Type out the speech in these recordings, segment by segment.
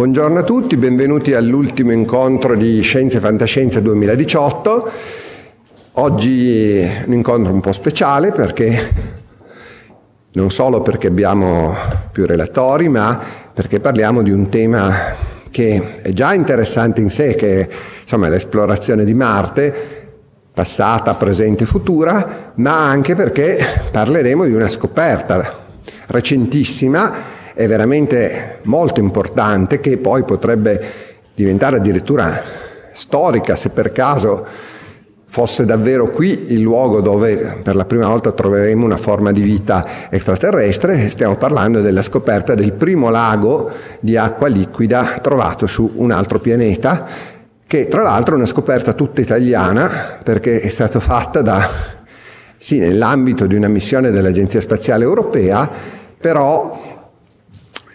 Buongiorno a tutti, benvenuti all'ultimo incontro di Scienze e Fantascienza 2018. Oggi è un incontro un po' speciale perché non solo perché abbiamo più relatori, ma perché parliamo di un tema che è già interessante in sé, che insomma, l'esplorazione di Marte, passata, presente e futura, ma anche perché parleremo di una scoperta recentissima è veramente molto importante che poi potrebbe diventare addirittura storica se per caso fosse davvero qui il luogo dove per la prima volta troveremo una forma di vita extraterrestre, stiamo parlando della scoperta del primo lago di acqua liquida trovato su un altro pianeta, che tra l'altro è una scoperta tutta italiana perché è stata fatta da, sì, nell'ambito di una missione dell'Agenzia Spaziale Europea, però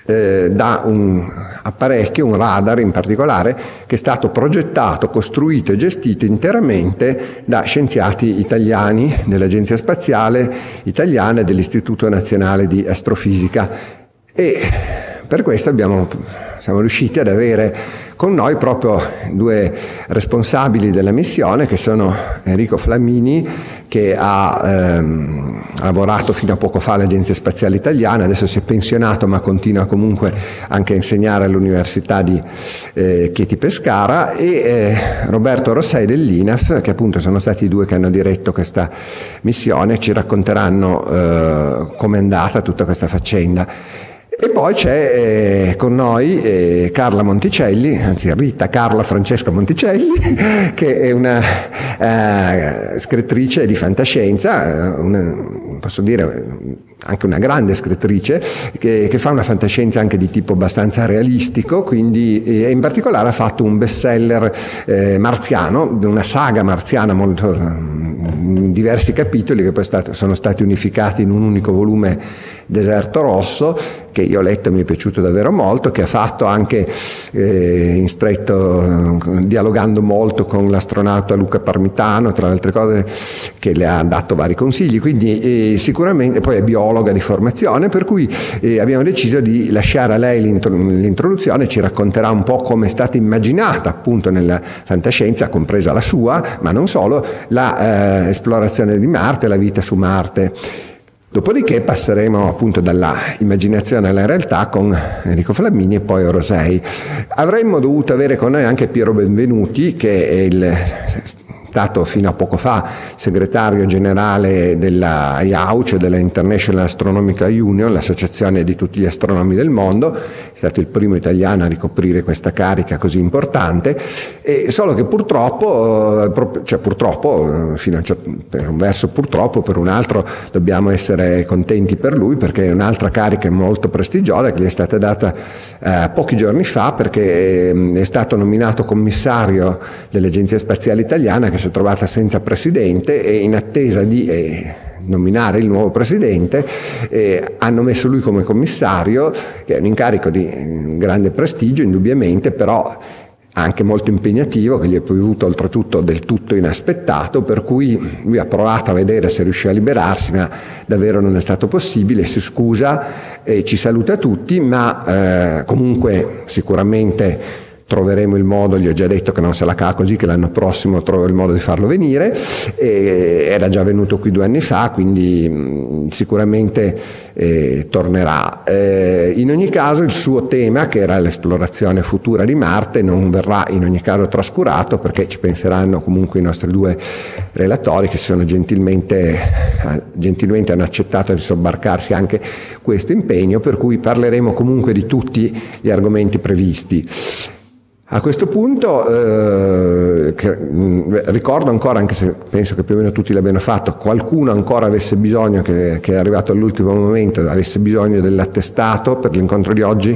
eh, da un apparecchio, un radar in particolare, che è stato progettato, costruito e gestito interamente da scienziati italiani dell'Agenzia Spaziale Italiana e dell'Istituto Nazionale di Astrofisica. E per questo abbiamo, siamo riusciti ad avere con noi proprio due responsabili della missione che sono Enrico Flamini che ha ehm, lavorato fino a poco fa all'Agenzia Spaziale Italiana, adesso si è pensionato ma continua comunque anche a insegnare all'Università di eh, Chieti Pescara e eh, Roberto Rossei dell'INAF che appunto sono stati i due che hanno diretto questa missione, ci racconteranno eh, com'è andata tutta questa faccenda. E poi c'è eh, con noi eh, Carla Monticelli, anzi Rita Carla Francesca Monticelli, che è una eh, scrittrice di fantascienza, una, posso dire anche una grande scrittrice, che, che, fa una fantascienza anche di tipo abbastanza realistico, quindi, e in particolare ha fatto un bestseller eh, marziano, una saga marziana molto in diversi capitoli che poi stato, sono stati unificati in un unico volume Deserto Rosso, che io ho letto e mi è piaciuto davvero molto, che ha fatto anche eh, in stretto, dialogando molto con l'astronauta Luca Parmitano, tra le altre cose che le ha dato vari consigli, quindi eh, sicuramente poi è biologa di formazione, per cui eh, abbiamo deciso di lasciare a lei l'introduzione, ci racconterà un po' come è stata immaginata appunto nella fantascienza, compresa la sua, ma non solo, l'esplorazione eh, di Marte, la vita su Marte. Dopodiché passeremo appunto dalla immaginazione alla realtà con Enrico Flammini e poi Rosei. Avremmo dovuto avere con noi anche Piero Benvenuti, che è il stato fino a poco fa segretario generale della IAUC, della International Astronomical Union, l'associazione di tutti gli astronomi del mondo, è stato il primo italiano a ricoprire questa carica così importante, solo che purtroppo, eh, cioè purtroppo, eh, fino a, per un verso purtroppo, per un altro dobbiamo essere contenti per lui perché è un'altra carica molto prestigiosa che gli è stata data eh, pochi giorni fa perché eh, è stato nominato commissario dell'Agenzia Spaziale Italiana che si è trovata senza presidente e in attesa di eh, nominare il nuovo presidente eh, hanno messo lui come commissario, che è un incarico di eh, grande prestigio indubbiamente, però anche molto impegnativo, che gli è piovuto oltretutto del tutto inaspettato, per cui lui ha provato a vedere se riusciva a liberarsi, ma davvero non è stato possibile, si scusa e ci saluta tutti, ma eh, comunque sicuramente troveremo il modo, gli ho già detto che non se la cava così, che l'anno prossimo trovo il modo di farlo venire, e era già venuto qui due anni fa, quindi mh, sicuramente eh, tornerà. Eh, in ogni caso il suo tema, che era l'esplorazione futura di Marte, non verrà in ogni caso trascurato perché ci penseranno comunque i nostri due relatori che sono gentilmente, gentilmente hanno accettato di sobbarcarsi anche questo impegno, per cui parleremo comunque di tutti gli argomenti previsti. A questo punto eh, che, mh, ricordo ancora, anche se penso che più o meno tutti l'abbiano fatto, qualcuno ancora avesse bisogno, che, che è arrivato all'ultimo momento, avesse bisogno dell'attestato per l'incontro di oggi,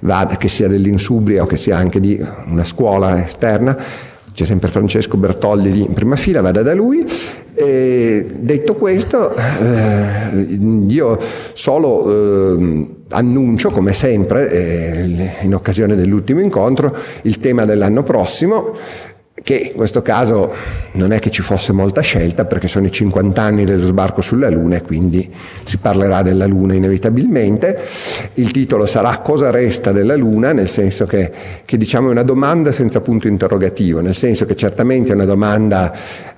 vada, che sia dell'Insubria o che sia anche di una scuola esterna, c'è sempre Francesco Bertolli lì in prima fila, vada da lui. E detto questo, eh, io solo eh, annuncio, come sempre, eh, in occasione dell'ultimo incontro, il tema dell'anno prossimo che in questo caso non è che ci fosse molta scelta perché sono i 50 anni dello sbarco sulla Luna e quindi si parlerà della Luna inevitabilmente. Il titolo sarà Cosa resta della Luna, nel senso che, che diciamo è una domanda senza punto interrogativo, nel senso che certamente è una domanda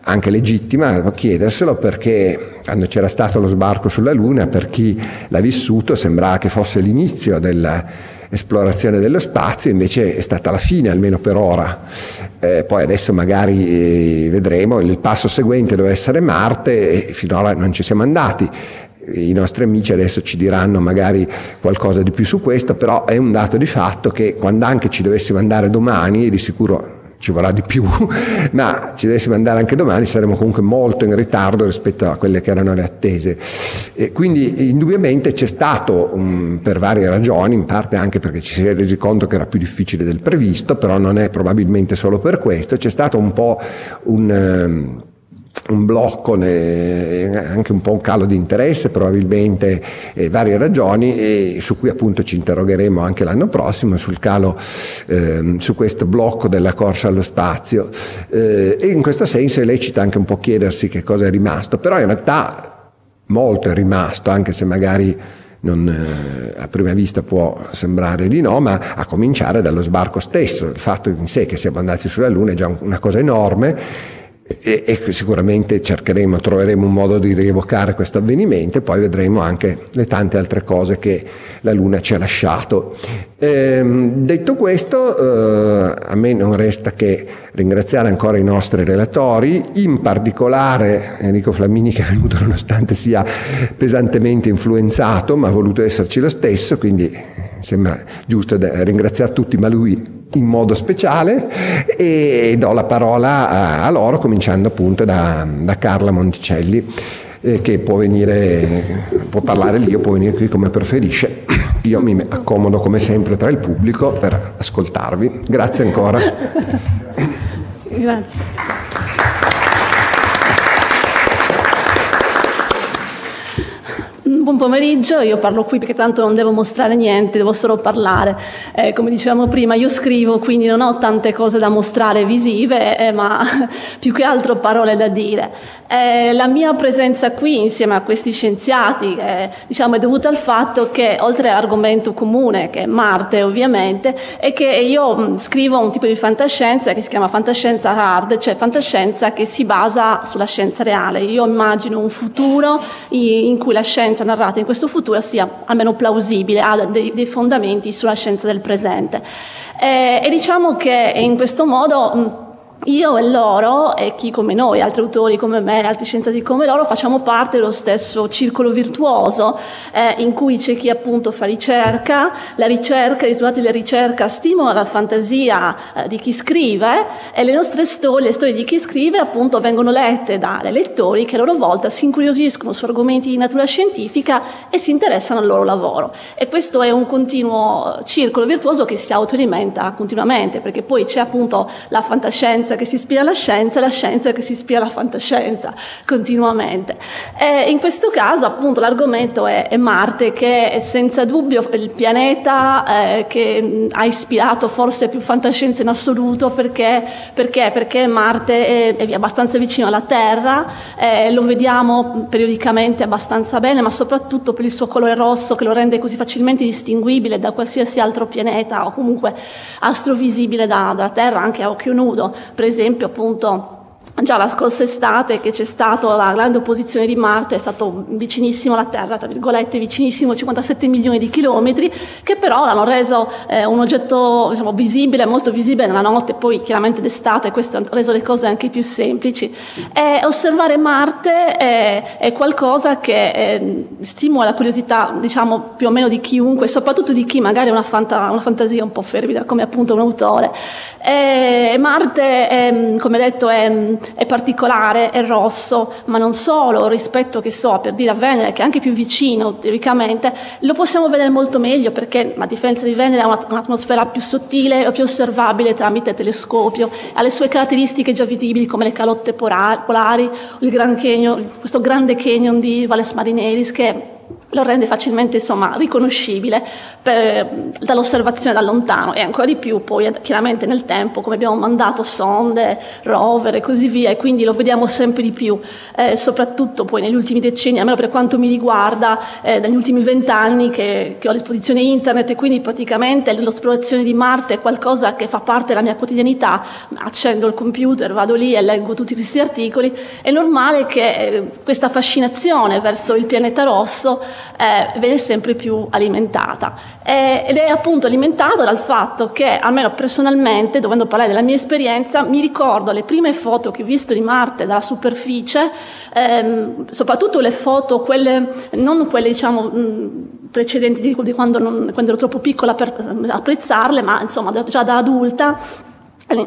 anche legittima chiederselo perché quando c'era stato lo sbarco sulla Luna, per chi l'ha vissuto sembrava che fosse l'inizio della esplorazione dello spazio, invece è stata la fine, almeno per ora. Eh, poi adesso magari eh, vedremo, il passo seguente deve essere Marte e finora non ci siamo andati. I nostri amici adesso ci diranno magari qualcosa di più su questo, però è un dato di fatto che quando anche ci dovessimo andare domani, di sicuro ci vorrà di più, ma ci dovessimo andare anche domani, saremo comunque molto in ritardo rispetto a quelle che erano le attese. E quindi indubbiamente c'è stato, um, per varie ragioni, in parte anche perché ci si è resi conto che era più difficile del previsto, però non è probabilmente solo per questo, c'è stato un po' un... Um, un blocco, anche un po' un calo di interesse, probabilmente eh, varie ragioni e su cui appunto ci interrogheremo anche l'anno prossimo sul calo, eh, su questo blocco della corsa allo spazio. Eh, e in questo senso è lecito anche un po' chiedersi che cosa è rimasto, però in realtà molto è rimasto, anche se magari non, eh, a prima vista può sembrare di no, ma a cominciare dallo sbarco stesso, il fatto in sé che siamo andati sulla Luna è già una cosa enorme e, e, sicuramente cercheremo, troveremo un modo di rievocare questo avvenimento e poi vedremo anche le tante altre cose che la Luna ci ha lasciato. Ehm, detto questo, eh, a me non resta che ringraziare ancora i nostri relatori, in particolare Enrico Flammini che è venuto nonostante sia pesantemente influenzato, ma ha voluto esserci lo stesso, quindi sembra giusto ringraziare tutti, ma lui in modo speciale e do la parola a, loro cominciando appunto da, da Carla Monticelli eh, che può venire, può parlare lì o può venire qui come preferisce. Io mi accomodo come sempre tra il pubblico per ascoltarvi. Grazie ancora. Grazie. Buon pomeriggio, io parlo qui perché tanto non devo mostrare niente, devo solo parlare. Eh, come dicevamo prima, io scrivo, quindi non ho tante cose da mostrare visive, eh, ma più che altro parole da dire. Eh, la mia presenza qui insieme a questi scienziati eh, diciamo, è dovuta al fatto che, oltre all'argomento comune, che è Marte ovviamente, è che io mh, scrivo un tipo di fantascienza che si chiama fantascienza hard, cioè fantascienza che si basa sulla scienza reale. Io immagino un futuro in cui la scienza narrata in questo futuro sia almeno plausibile, ha dei, dei fondamenti sulla scienza del presente. Eh, e diciamo che in questo modo io e loro, e chi come noi, altri autori come me, altri scienziati come loro, facciamo parte dello stesso circolo virtuoso eh, in cui c'è chi appunto fa ricerca, la ricerca, i risultati della ricerca stimolano la fantasia eh, di chi scrive e le nostre storie, le storie di chi scrive appunto vengono lette dai lettori che a loro volta si incuriosiscono su argomenti di natura scientifica e si interessano al loro lavoro. E questo è un continuo circolo virtuoso che si autoalimenta continuamente perché poi c'è appunto la fantascienza fantascienza che si ispira alla scienza e la scienza che si ispira alla fantascienza continuamente. E in questo caso appunto l'argomento è, è Marte che è senza dubbio il pianeta eh, che ha ispirato forse più fantascienza in assoluto perché, perché? perché Marte è, è, abbastanza vicino alla Terra, eh, lo vediamo periodicamente abbastanza bene ma soprattutto per il suo colore rosso che lo rende così facilmente distinguibile da qualsiasi altro pianeta o comunque astrovisibile da, dalla Terra anche a occhio nudo, per esempio appunto Già la scorsa estate che c'è stata la grande opposizione di Marte è stato vicinissimo alla Terra, tra virgolette vicinissimo, 57 milioni di chilometri, che però l'hanno reso eh, un oggetto diciamo, visibile, molto visibile nella notte, poi chiaramente d'estate, questo ha reso le cose anche più semplici. E osservare Marte è, è qualcosa che eh, stimola la curiosità, diciamo, più o meno di chiunque, soprattutto di chi magari ha una, fanta- una fantasia un po' fervida, come appunto un autore. E Marte, è, come detto, è è particolare, è rosso, ma non solo rispetto, che so, per dire a Venere, che è anche più vicino teoricamente, lo possiamo vedere molto meglio perché, a differenza di Venere, ha un'atmosfera più sottile e più osservabile tramite telescopio, ha le sue caratteristiche già visibili come le calotte polari, il Grand Canyon, questo grande canyon di Valles Marineris che lo rende facilmente insomma, riconoscibile per, dall'osservazione da lontano e ancora di più poi chiaramente nel tempo come abbiamo mandato sonde, rover e così via e quindi lo vediamo sempre di più, eh, soprattutto poi negli ultimi decenni, almeno per quanto mi riguarda, eh, negli ultimi vent'anni che, che, ho a disposizione internet e quindi praticamente l'esplorazione di Marte è qualcosa che fa parte della mia quotidianità, accendo il computer, vado lì e leggo tutti questi articoli, è normale che eh, questa fascinazione verso il pianeta rosso eh, viene sempre più alimentata. Eh, ed è appunto alimentata dal fatto che, almeno personalmente, dovendo parlare della mia esperienza, mi ricordo le prime foto che ho visto di Marte dalla superficie, ehm, soprattutto le foto, quelle, non quelle diciamo mh, precedenti di, quando, non, quando ero troppo piccola per apprezzarle, ma insomma già da adulta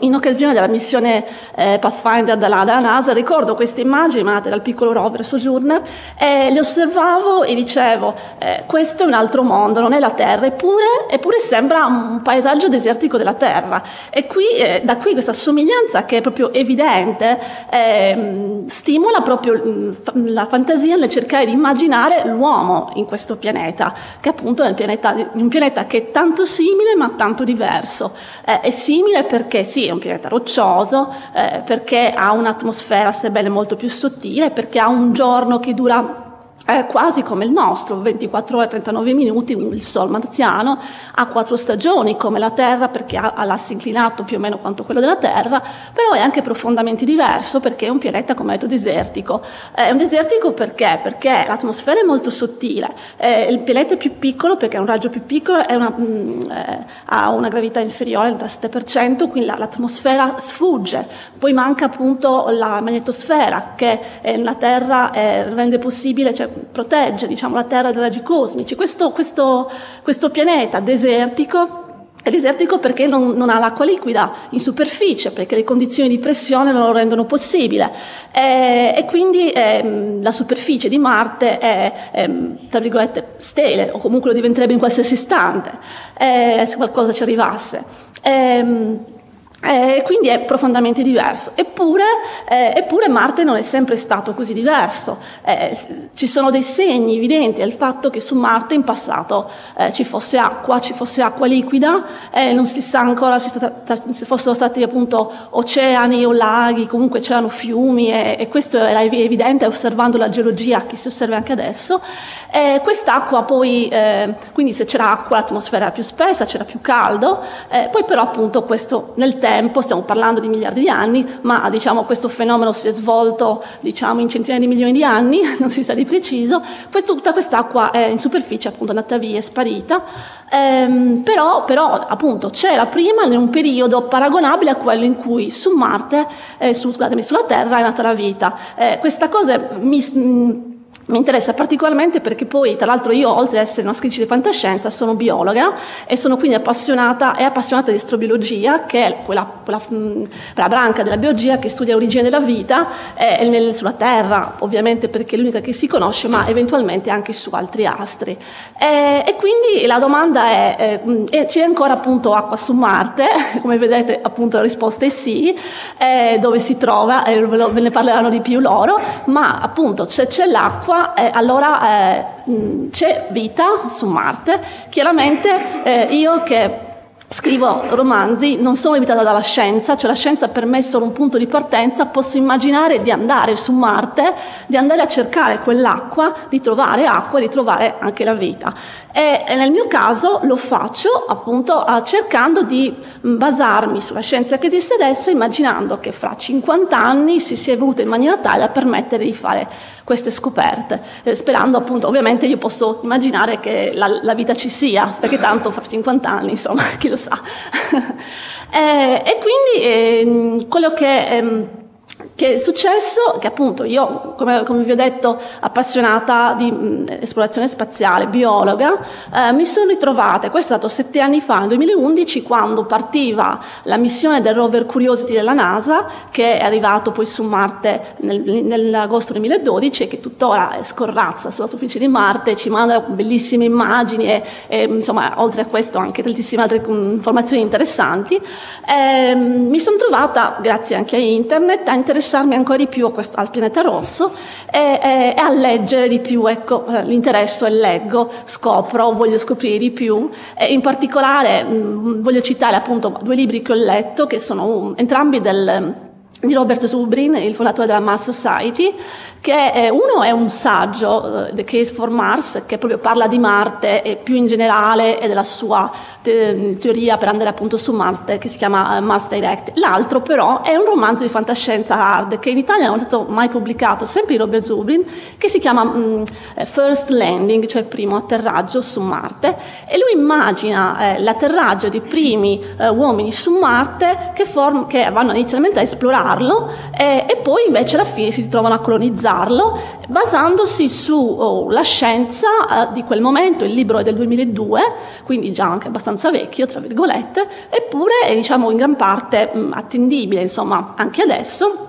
in occasione della missione eh, Pathfinder della, della, NASA ricordo queste immagini mandate dal piccolo rover Sojourner e le osservavo e dicevo eh, questo è un altro mondo, non è la Terra, eppure, eppure sembra un paesaggio desertico della Terra e qui, eh, da qui questa somiglianza che è proprio evidente ehm, stimola proprio mm, la fantasia nel cercare di immaginare l'uomo in questo pianeta, che appunto è un pianeta che è tanto simile ma tanto diverso. Eh, è simile perché sì, è un pianeta roccioso, eh, perché ha un'atmosfera sebbene molto più sottile, perché ha un giorno che dura è quasi come il nostro, 24 ore e 39 minuti, il Sol marziano, ha quattro stagioni come la Terra perché ha, l'asse inclinato più o meno quanto quello della Terra, però è anche profondamente diverso perché è un pianeta, come detto, desertico. È un desertico perché? Perché l'atmosfera è molto sottile, eh, il pianeta è più piccolo perché è un raggio più piccolo, una, mh, mm, eh, ha una gravità inferiore del 7%, quindi l'atmosfera sfugge. Poi manca appunto la magnetosfera che eh, la Terra eh, rende possibile, cioè, protegge diciamo, la Terra dai raggi cosmici. Questo, questo, questo pianeta desertico è desertico perché non, non, ha l'acqua liquida in superficie, perché le condizioni di pressione non lo rendono possibile. E, e quindi eh, la superficie di Marte è, è, tra virgolette, stele, o comunque lo diventerebbe in qualsiasi istante, eh, se qualcosa ci arrivasse. Eh, eh, quindi è profondamente diverso. Eppure, eh, eppure, Marte non è sempre stato così diverso. Eh, ci sono dei segni evidenti del fatto che su Marte in passato eh, ci fosse acqua, ci fosse acqua liquida, eh, non si sa ancora se, stata, se, fossero stati appunto oceani o laghi, comunque c'erano fiumi e, e, questo era evidente osservando la geologia che si osserva anche adesso. quest'acqua poi, eh, quindi se c'era acqua l'atmosfera era più spessa, c'era più caldo, poi però appunto questo nel tempo tempo, stiamo parlando di miliardi di anni, ma diciamo, questo fenomeno si è svolto diciamo, in centinaia di milioni di anni, non si sa di preciso, questo, tutta quest'acqua è in superficie appunto andata via, è sparita, ehm, però, però, appunto c'era prima in un periodo paragonabile a quello in cui su Marte, eh, su, scusatemi, sulla Terra è nata la vita. Eh, questa cosa mi mi interessa particolarmente perché poi, tra l'altro, io, oltre ad essere una scrittrice di fantascienza, sono biologa e sono quindi appassionata, e appassionata di astrobiologia, che è quella, quella, quella branca della biologia che studia l'origine della vita eh, nel, sulla Terra, ovviamente perché è l'unica che si conosce, ma eventualmente anche su altri astri. E, e quindi la domanda è, eh, c'è ancora appunto acqua su Marte? Come vedete appunto la risposta è sì, eh, dove si trova, ve, lo, ve ne parleranno di più loro, ma appunto se c'è l'acqua acqua, eh, allora eh, c'è vita su Marte. Chiaramente eh, io che scrivo romanzi, non sono limitata dalla scienza, cioè la scienza per me è solo un punto di partenza, posso immaginare di andare su Marte, di andare a cercare quell'acqua, di trovare acqua, di trovare anche la vita. E, nel mio caso lo faccio appunto cercando di basarmi sulla scienza che esiste adesso, immaginando che fra 50 anni si sia evoluta in maniera tale da permettere di fare queste scoperte, eh, sperando appunto, ovviamente io posso immaginare che la, la, vita ci sia, perché tanto fra 50 anni, insomma, chi lo sa. e, e, quindi eh, quello che... Che è successo? Che appunto io, come, come vi ho detto, appassionata di mh, esplorazione spaziale, biologa, eh, mi sono ritrovata, questo è stato sette anni fa, nel 2011, quando partiva la missione del rover Curiosity della NASA, che è arrivato poi su Marte nel, nell'agosto 2012 e che tuttora scorrazza sulla superficie di Marte, ci manda bellissime immagini e, e insomma, oltre a questo anche tantissime altre informazioni interessanti. Eh, mi sono trovata, grazie anche a internet, a interessare interessarmi ancora di più questo, al pianeta rosso e, e, e, a leggere di più, ecco, eh, l'interesso e leggo, scopro, voglio scoprire di più. E in particolare mh, mm, voglio citare appunto due libri che ho letto, che sono um, entrambi del di Robert Zubrin, il fondatore della Mars Society, che è, uno è un saggio, The Case for Mars, che proprio parla di Marte e più in generale e della sua te- teoria per andare appunto su Marte, che si chiama uh, Mars Direct. L'altro però è un romanzo di fantascienza hard, che in Italia non è stato mai pubblicato, sempre di Robert Zubrin, che si chiama um, First Landing, cioè primo atterraggio su Marte, e lui immagina eh, l'atterraggio di primi eh, uomini su Marte che, form- che vanno inizialmente a esplorare colonizarlo e, e poi invece alla fine si trovano a colonizzarlo basandosi sulla oh, scienza eh, di quel momento, il libro è del 2002, quindi già anche abbastanza vecchio, tra virgolette, eppure è diciamo in gran parte mh, attendibile, insomma, anche adesso.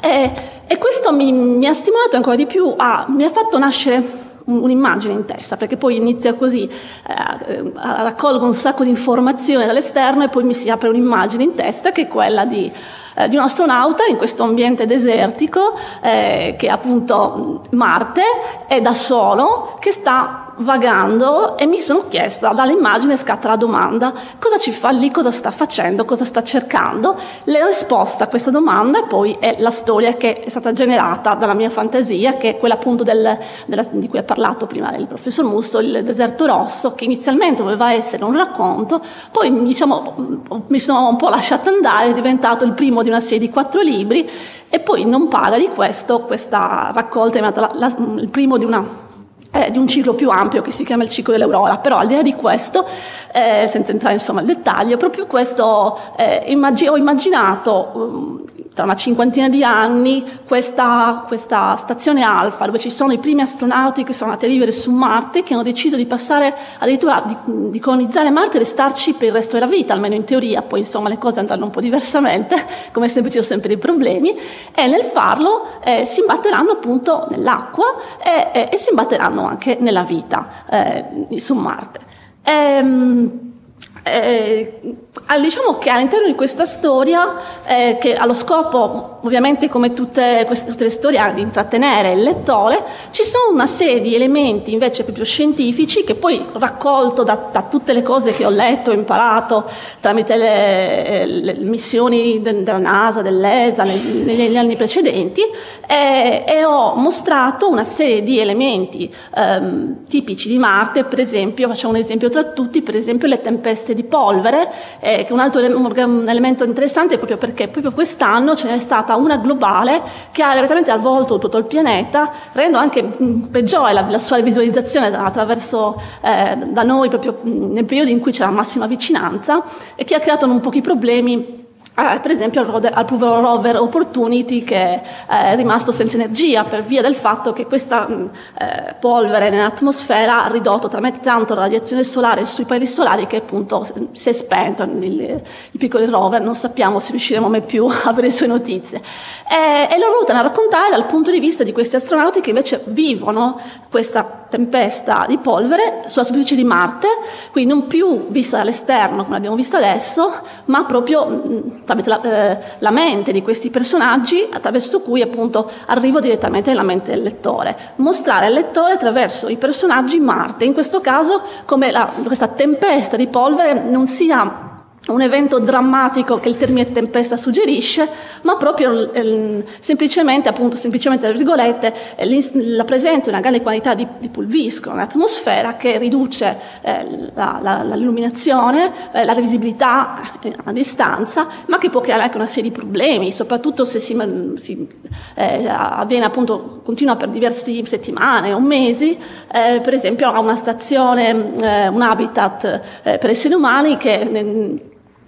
E, e questo mi, mi, ha stimolato ancora di più, a, mi ha fatto nascere un'immagine in testa, perché poi inizia così, eh, raccolgo un sacco di informazioni dall'esterno e poi mi si apre un'immagine in testa che è quella di eh, di un astronauta in questo ambiente desertico, eh, che è appunto Marte, è da solo, che sta vagando e mi sono chiesta, dall'immagine scatta la domanda, cosa ci fa lì, cosa sta facendo, cosa sta cercando? La risposta a questa domanda poi è la storia che è stata generata dalla mia fantasia, che è quella appunto del, della, di cui ha parlato prima il professor Musto, il deserto rosso, che inizialmente doveva essere un racconto, poi diciamo, mi sono un po' lasciata andare, è diventato il primo di una serie di quattro libri e poi non parla di questo, questa raccolta è diventata il primo di una eh, di un ciclo più ampio che si chiama il ciclo dell'aurora, però al di là di questo, eh, senza entrare insomma nel dettaglio, proprio questo eh, immag- ho immaginato um, tra una cinquantina di anni questa, questa, stazione Alfa, dove ci sono i primi astronauti che sono andati a vivere su Marte, che hanno deciso di passare addirittura di, di colonizzare Marte e restarci per il resto della vita, almeno in teoria, poi insomma le cose andranno un po' diversamente, come sempre ci sono sempre dei problemi, e nel farlo eh, si imbatteranno appunto nell'acqua e, e, e, si imbatteranno anche nella vita eh, su Marte. Ehm, eh, diciamo che all'interno di questa storia, eh, che ha lo scopo, ovviamente come tutte, queste, tutte le storie, di intrattenere il lettore, ci sono una serie di elementi invece proprio scientifici che poi raccolto da, da tutte le cose che ho letto, ho imparato tramite le, le missioni della NASA, dell'ESA negli, negli anni precedenti eh, e ho mostrato una serie di elementi ehm, tipici di Marte, per esempio, facciamo un esempio tra tutti, per esempio le tempeste di polvere, eh, che è un altro un elemento interessante proprio perché proprio quest'anno ce n'è stata una globale che ha direttamente avvolto tutto il pianeta, rendendo anche peggiore la, la sua visualizzazione attraverso eh, da noi proprio nel periodo in cui c'era massima vicinanza e che ha creato non pochi problemi eh, per esempio al, povero rover Opportunity che è rimasto senza energia per via del fatto che questa eh, polvere nell'atmosfera ha ridotto talmente tanto la radiazione solare sui pali solari che appunto si è spento il piccolo rover, non sappiamo se riusciremo mai più a avere sue notizie. E, e lo voluto raccontare dal punto di vista di questi astronauti che invece vivono questa tempesta di polvere sulla superficie di Marte, quindi non più vista dall'esterno come l'abbiamo vista adesso, ma proprio tramite la, eh, la, mente di questi personaggi attraverso cui appunto arrivo direttamente nella mente del lettore. Mostrare al lettore attraverso i personaggi Marte, in questo caso come la, questa tempesta di polvere non sia un evento drammatico che il termine tempesta suggerisce, ma proprio eh, semplicemente, appunto, semplicemente, tra virgolette, eh, la presenza di una grande quantità di, di pulviscolo nell'atmosfera che riduce eh, la, la, l'illuminazione, eh, la visibilità eh, a distanza, ma che può creare anche una serie di problemi, soprattutto se si, si eh, avviene appunto, continua per diverse settimane o mesi, per esempio a una stazione, un habitat per esseri umani che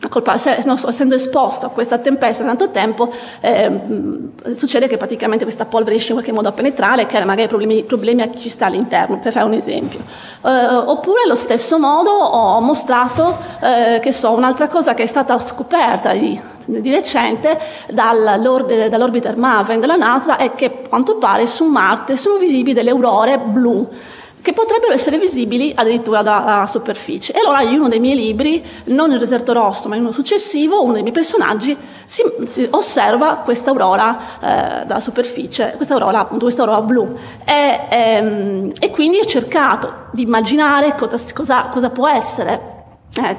colpa, essendo esposto a questa tempesta tanto tempo, eh, succede che praticamente questa polvere riesce in qualche modo a penetrare e crea magari problemi, problemi, a chi ci sta all'interno, per fare un esempio. Eh, oppure allo stesso modo ho mostrato, eh, che so, un'altra cosa che è stata scoperta di, di recente dall'orbiter Maven della NASA è che a quanto pare su Marte sono visibili delle aurore blu che potrebbero essere visibili addirittura dalla superficie. E allora in uno dei miei libri, non il deserto rosso, ma in uno successivo, uno dei miei personaggi si, si osserva questa aurora eh, dalla superficie, questa aurora, appunto, questa aurora blu. E, ehm, e, quindi ho cercato di immaginare cosa, cosa, cosa può essere eh,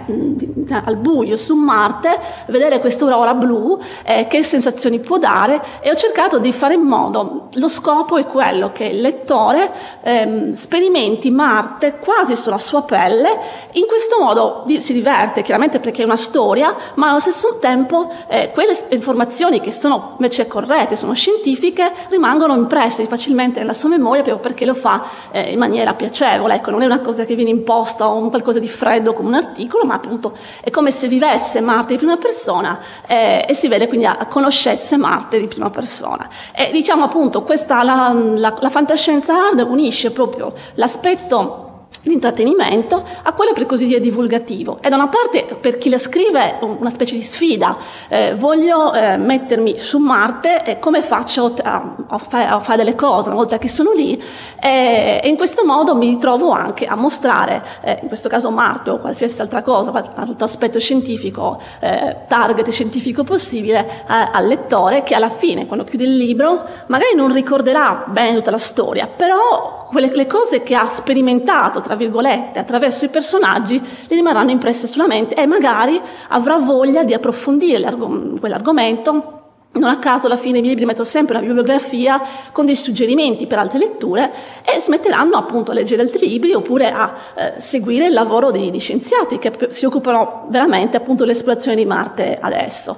al buio su Marte, vedere quest'aurora blu, eh, che sensazioni può dare e ho cercato di fare in modo, lo scopo è quello che il lettore ehm, sperimenti Marte quasi sulla sua pelle, in questo modo di, si diverte chiaramente perché è una storia, ma allo stesso tempo eh, quelle informazioni che sono invece corrette, sono scientifiche, rimangono impresse facilmente nella sua memoria proprio perché lo fa eh, in maniera piacevole, ecco, non è una cosa che viene imposta o un qualcosa di freddo come un articolo, articolo, ma appunto è come se vivesse Marte di prima persona eh, e si vede quindi a, conoscesse Marte di prima persona. E diciamo appunto questa, la, la, la fantascienza hard unisce proprio l'aspetto l'intrattenimento a quello per così dire divulgativo. E da una parte per chi la scrive una specie di sfida, eh, voglio eh, mettermi su Marte e come faccio a, a, fare, a, fare, delle cose una volta che sono lì? E, e in questo modo mi ritrovo anche a mostrare, eh, in questo caso Marte o qualsiasi altra cosa, altro aspetto scientifico, eh, target scientifico possibile eh, al lettore che alla fine quando chiude il libro magari non ricorderà bene tutta la storia, però quelle le cose che ha sperimentato, tra virgolette, attraverso i personaggi, gli rimarranno impresse sulla mente e magari avrà voglia di approfondire quell'argomento. Non a caso alla fine i libri metto sempre una bibliografia con dei suggerimenti per altre letture e smetteranno appunto a leggere altri libri oppure a eh, seguire il lavoro di, di, scienziati che si occupano veramente appunto dell'esplorazione di Marte adesso.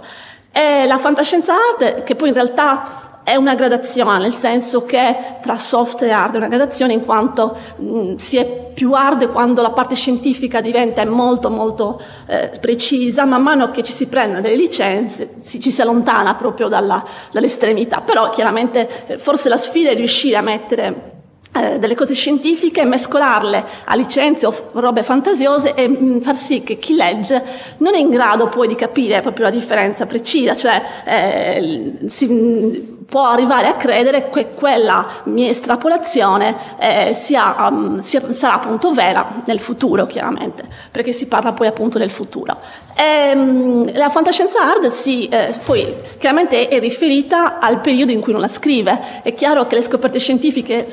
E la fantascienza hard, che poi in realtà è una gradazione, nel senso che tra soft e hard è una gradazione in quanto mh, si è più hard quando la parte scientifica diventa molto molto eh, precisa, man mano che ci si prendono delle licenze si, ci si allontana proprio dalla, dall'estremità, però chiaramente eh, forse la sfida è riuscire a mettere eh, delle cose scientifiche mescolarle a licenze o robe fantasiose e mh, mm, far sì che chi legge non è in grado poi di capire proprio la differenza precisa, cioè eh, si, mh, può arrivare a credere che quella mia estrapolazione eh, sia, um, sia, sarà appunto vera nel futuro, chiaramente, perché si parla poi appunto del futuro. E, mh, la fantascienza hard si, eh, poi chiaramente è riferita al periodo in cui non la scrive. È chiaro che le scoperte scientifiche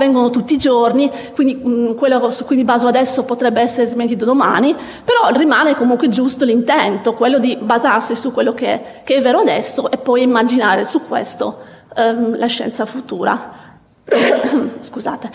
avvengono tutti i giorni, quindi mh, quello su cui mi baso adesso potrebbe essere smentito domani, però rimane comunque giusto l'intento, quello di basarsi su quello che, che è vero adesso e poi immaginare su questo um, la scienza futura. Scusate.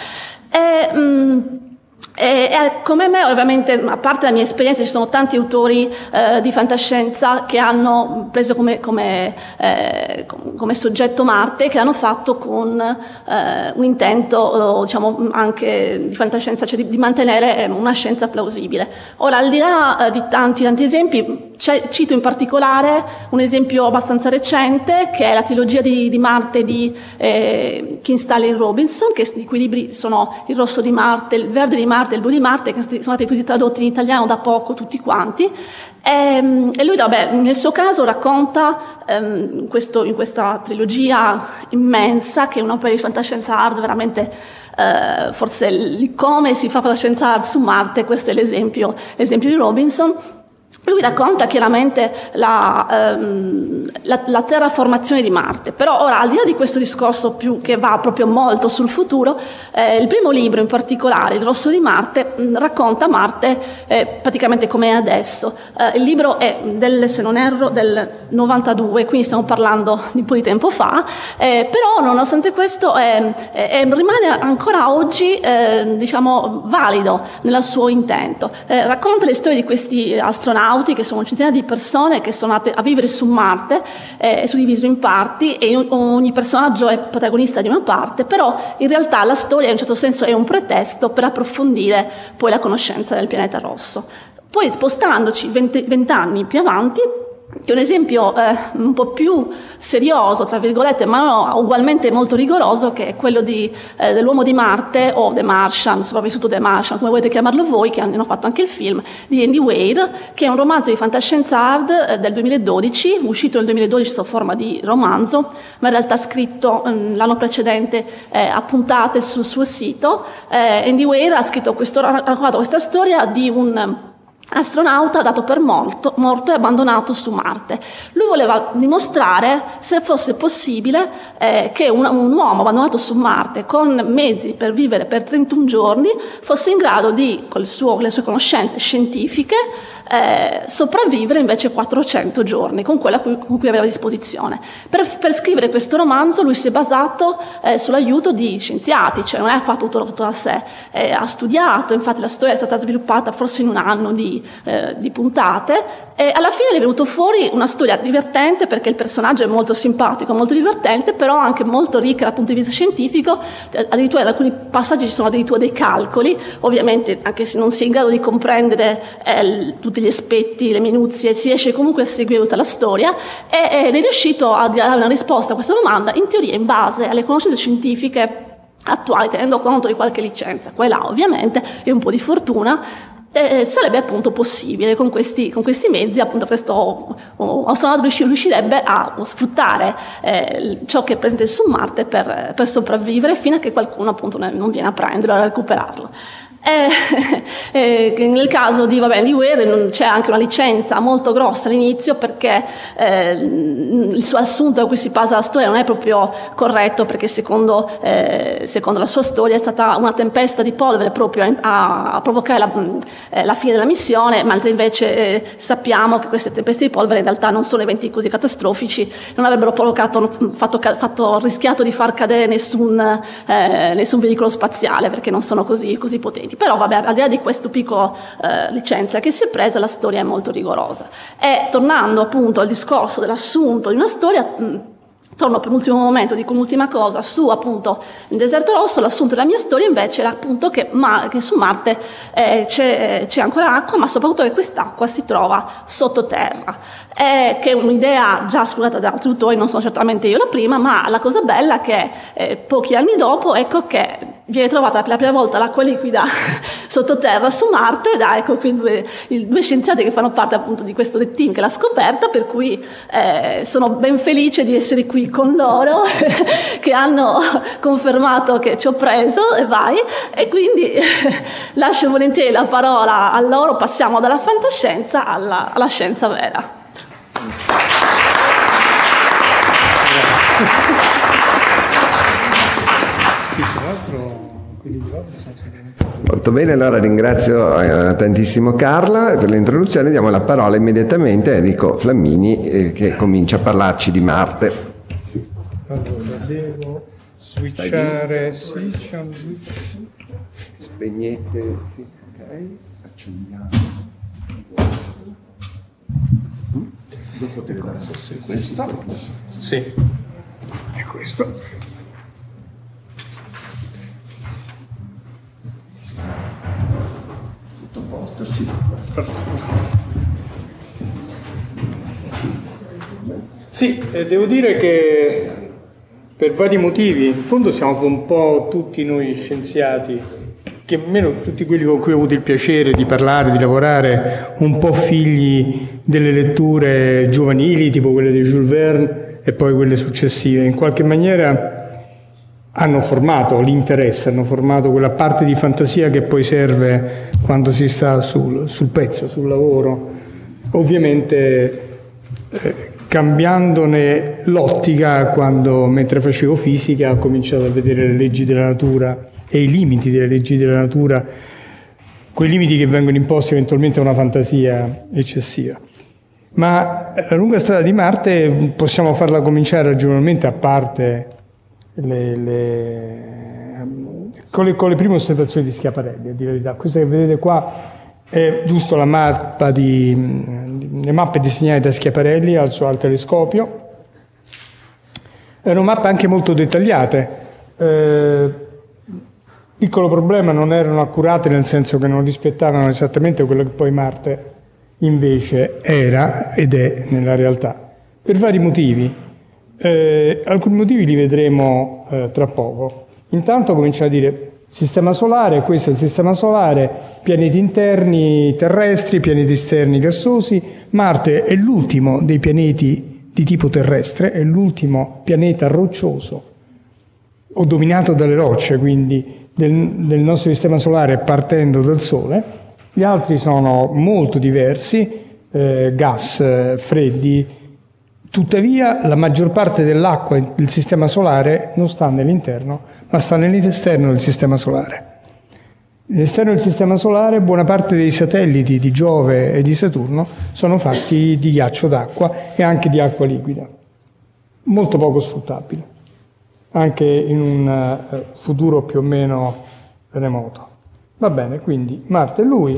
E, um, E, e come me, ovviamente, a parte la mia esperienza, ci sono tanti autori eh, di fantascienza che hanno preso come, come, eh, come, soggetto Marte, che hanno fatto con eh, un intento, diciamo, anche di fantascienza, cioè di, di, mantenere una scienza plausibile. Ora, al di là eh, di tanti, tanti esempi, cito in particolare un esempio abbastanza recente, che è la trilogia di, di Marte di eh, Stanley Robinson, che i cui libri sono Il rosso di Marte, Il verde di Marte, Marte e il blu di Marte, che sono stati tutti tradotti in italiano da poco, tutti quanti. E, ehm, e lui, vabbè, nel suo caso racconta ehm, questo, in questa trilogia immensa, che è un'opera di fantascienza hard veramente eh, forse come si fa fantascienza hard su Marte, questo è l'esempio, l'esempio di Robinson, lui racconta chiaramente la, ehm, la, la, terraformazione di Marte, però ora al di là di questo discorso più che va proprio molto sul futuro, eh, il primo libro in particolare, Il Rosso di Marte, mh, racconta Marte eh, praticamente come è adesso. Eh, il libro è del, se non erro, del 92, quindi stiamo parlando di un po' di tempo fa, eh, però nonostante questo rimane ancora oggi eh, diciamo, valido nel suo intento. Eh, racconta le storie di questi astronauti astronauti, che sono centinaia di persone che sono andate a vivere su Marte, eh, è suddiviso in parti e ogni personaggio è protagonista di una parte, però in realtà la storia in un certo senso è un pretesto per approfondire poi la conoscenza del pianeta rosso. Poi spostandoci vent'anni più avanti, che un esempio eh, un po' più serioso, tra virgolette, ma no, ugualmente molto rigoroso, che è quello di, eh, dell'uomo di Marte o The Martian, sopravvissuto The Martian, come volete chiamarlo voi, che hanno fatto anche il film, di Andy Weir, che è un romanzo di fantascienza hard eh, del 2012, uscito nel 2012 sotto forma di romanzo, ma in realtà scritto eh, l'anno precedente eh, a puntate sul suo sito. Eh, Andy Weir ha scritto questo, ha questa storia di un astronauta dato per morto, morto, e abbandonato su Marte. Lui voleva dimostrare se fosse possibile eh, che un, un, uomo abbandonato su Marte con mezzi per vivere per 31 giorni fosse in grado di, con, con le sue conoscenze scientifiche, eh, sopravvivere invece 400 giorni con quella con cui aveva a disposizione. Per, per scrivere questo romanzo lui si è basato eh, sull'aiuto di scienziati, cioè non è fatto tutto, tutto da sé, eh, ha studiato, infatti la storia è stata sviluppata forse in un anno di, eh, di puntate e alla fine è venuto fuori una storia divertente perché il personaggio è molto simpatico, molto divertente, però anche molto ricca dal punto di vista scientifico, addirittura in alcuni passaggi ci sono addirittura dei calcoli, ovviamente anche se non si è in grado di comprendere eh, tutti gli aspetti, le minuzie, si riesce comunque a seguire tutta la storia ed è riuscito a dare una risposta a questa domanda in teoria in base alle conoscenze scientifiche attuali, tenendo conto di qualche licenza, qua e là ovviamente, e un po' di fortuna, eh, sarebbe appunto possibile con questi, con questi mezzi, appunto questo astronauta riuscirebbe a sfruttare eh, ciò che è presente su Marte per, per, sopravvivere fino a che qualcuno appunto non viene a prenderlo, a recuperarlo. Eh, eh, nel caso di, vabbè, di Ware c'è anche una licenza molto grossa all'inizio perché eh, il suo assunto a cui si basa la storia non è proprio corretto perché secondo, eh, secondo la sua storia è stata una tempesta di polvere proprio a, a provocare la, eh, la, fine della missione, mentre invece eh, sappiamo che queste tempeste di polvere in realtà non sono eventi così catastrofici, non avrebbero provocato, fatto, fatto rischiato di far cadere nessun, nessun veicolo spaziale perché non sono così, così potenti avanti. Però vabbè, al di là di questo picco eh, licenza che si è presa, la storia è molto rigorosa. E tornando appunto al discorso dell'assunto di una storia, mh, Torno per l'ultimo momento, dico un'ultima cosa, su appunto il deserto rosso, l'assunto della mia storia invece era appunto che, ma, che su Marte eh, c'è, c'è, ancora acqua, ma soprattutto che quest'acqua si trova sottoterra, eh, che è un'idea già sfruttata da altri autori, non sono certamente io la prima, ma la cosa bella è che eh, pochi anni dopo, ecco che viene trovata per la prima volta l'acqua liquida sottoterra su Marte ed ha ecco qui due, due, scienziati che fanno parte appunto di questo team che l'ha scoperta, per cui eh, sono ben felice di essere qui con loro che hanno confermato che ci ho preso e vai e quindi lascio volentieri la parola a loro, passiamo dalla fantascienza alla, alla scienza vera. Molto bene, allora ringrazio eh, tantissimo Carla per l'introduzione, diamo la parola immediatamente a Enrico Flammini eh, che comincia a parlarci di Marte. Allora, devo switchare, sì, c'è un switch. Spegnete, sì, ok, accendiamo questo. Mm? Dopo te forse questo. Sì. E questo. Tutto a posto, sì. Sì, eh, devo dire che per vari motivi, in fondo siamo un po' tutti noi scienziati, che almeno tutti quelli con cui ho avuto il piacere di parlare, di lavorare, un po' figli delle letture giovanili, tipo quelle di Jules Verne e poi quelle successive. In qualche maniera hanno formato l'interesse, hanno formato quella parte di fantasia che poi serve quando si sta sul, sul pezzo, sul lavoro. Ovviamente eh, cambiandone l'ottica quando mentre facevo fisica ho cominciato a vedere le leggi della natura e i limiti delle leggi della natura, quei limiti che vengono imposti eventualmente a una fantasia eccessiva. Ma la lunga strada di Marte possiamo farla cominciare ragionevolmente a parte le, le, con, le, con, le, prime osservazioni di Schiaparelli, a dire la verità. Questa che vedete qua è giusto la mappa di, le mappe disegnate da Schiaparelli al, suo, al telescopio. Erano mappe anche molto dettagliate. Eh, piccolo problema, non erano accurate nel senso che non rispettavano esattamente quello che poi Marte invece era ed è nella realtà, per vari motivi. Eh, alcuni motivi li vedremo eh, tra poco. Intanto cominciamo a dire sistema solare, questo è il sistema solare, pianeti interni terrestri, pianeti esterni gassosi. Marte è l'ultimo dei pianeti di tipo terrestre, è l'ultimo pianeta roccioso o dominato dalle rocce, quindi del, del nostro sistema solare partendo dal Sole. Gli altri sono molto diversi, eh, gas, eh, freddi, Tuttavia la maggior parte dell'acqua del sistema solare non sta nell'interno, ma sta nell'esterno del sistema solare. Nell'esterno del sistema solare buona parte dei satelliti di Giove e di Saturno sono fatti di ghiaccio d'acqua e anche di acqua liquida, molto poco sfruttabile, anche in un eh, futuro più o meno remoto. Va bene, quindi Marte è lui.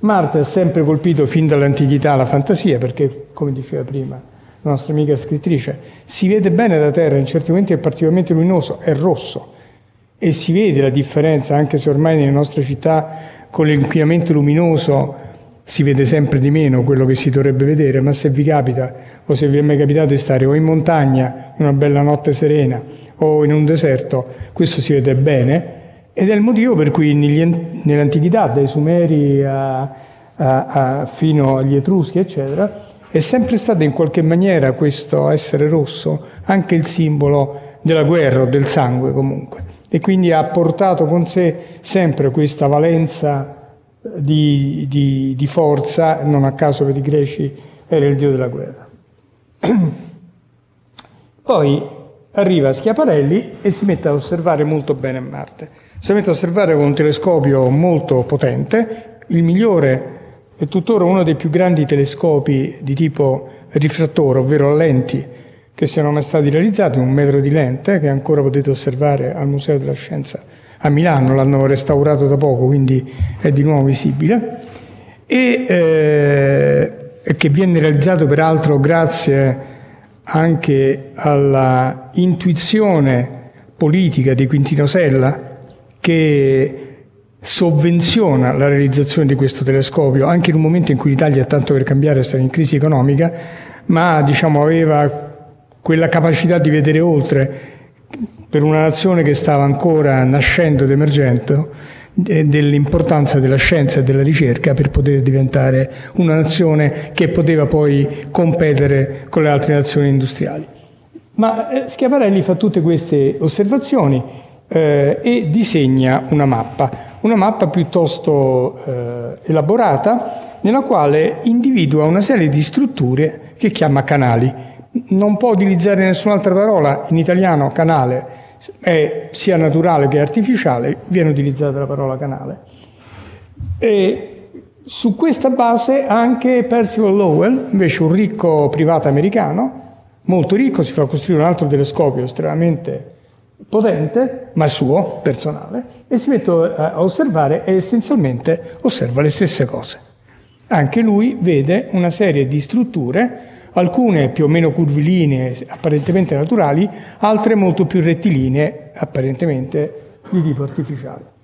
Marte ha sempre colpito fin dall'antichità la fantasia perché, come diceva prima, nostra amica scrittrice, si vede bene da terra, in certi momenti è particolarmente luminoso, è rosso e si vede la differenza, anche se ormai nelle nostre città con l'inquinamento luminoso si vede sempre di meno quello che si dovrebbe vedere, ma se vi capita o se vi è mai capitato di stare o in montagna, in una bella notte serena o in un deserto, questo si vede bene ed è il motivo per cui nell'antichità, dai Sumeri a, a, a, fino agli Etruschi, eccetera, è sempre stato in qualche maniera questo essere rosso anche il simbolo della guerra o del sangue comunque e quindi ha portato con sé sempre questa valenza di, di, di forza, non a caso per i greci era il dio della guerra. Poi arriva Schiaparelli e si mette a osservare molto bene Marte. Si mette a osservare con un telescopio molto potente, il migliore è tuttora uno dei più grandi telescopi di tipo rifrattore, ovvero lenti, che siano mai stati realizzati, un metro di lente che ancora potete osservare al Museo della Scienza a Milano, l'hanno restaurato da poco, quindi è di nuovo visibile, e eh, che viene realizzato peraltro grazie anche alla intuizione politica di Quintino Sella, che sovvenziona la realizzazione di questo telescopio, anche in un momento in cui l'Italia, tanto per cambiare, sta in crisi economica, ma diciamo, aveva quella capacità di vedere oltre per una nazione che stava ancora nascendo ed emergendo dell'importanza della scienza e della ricerca per poter diventare una nazione che poteva poi competere con le altre nazioni industriali. Ma eh, Schiaparelli fa tutte queste osservazioni eh, e disegna una mappa una mappa piuttosto eh, elaborata nella quale individua una serie di strutture che chiama canali. Non può utilizzare nessun'altra parola, in italiano canale è sia naturale che artificiale, viene utilizzata la parola canale. E su questa base anche Percival Lowell, invece un ricco privato americano, molto ricco, si fa costruire un altro telescopio estremamente potente, ma suo, personale, e si mette a osservare e essenzialmente osserva le stesse cose. Anche lui vede una serie di strutture, alcune più o meno curvilinee, apparentemente naturali, altre molto più rettilinee, apparentemente di tipo artificiale.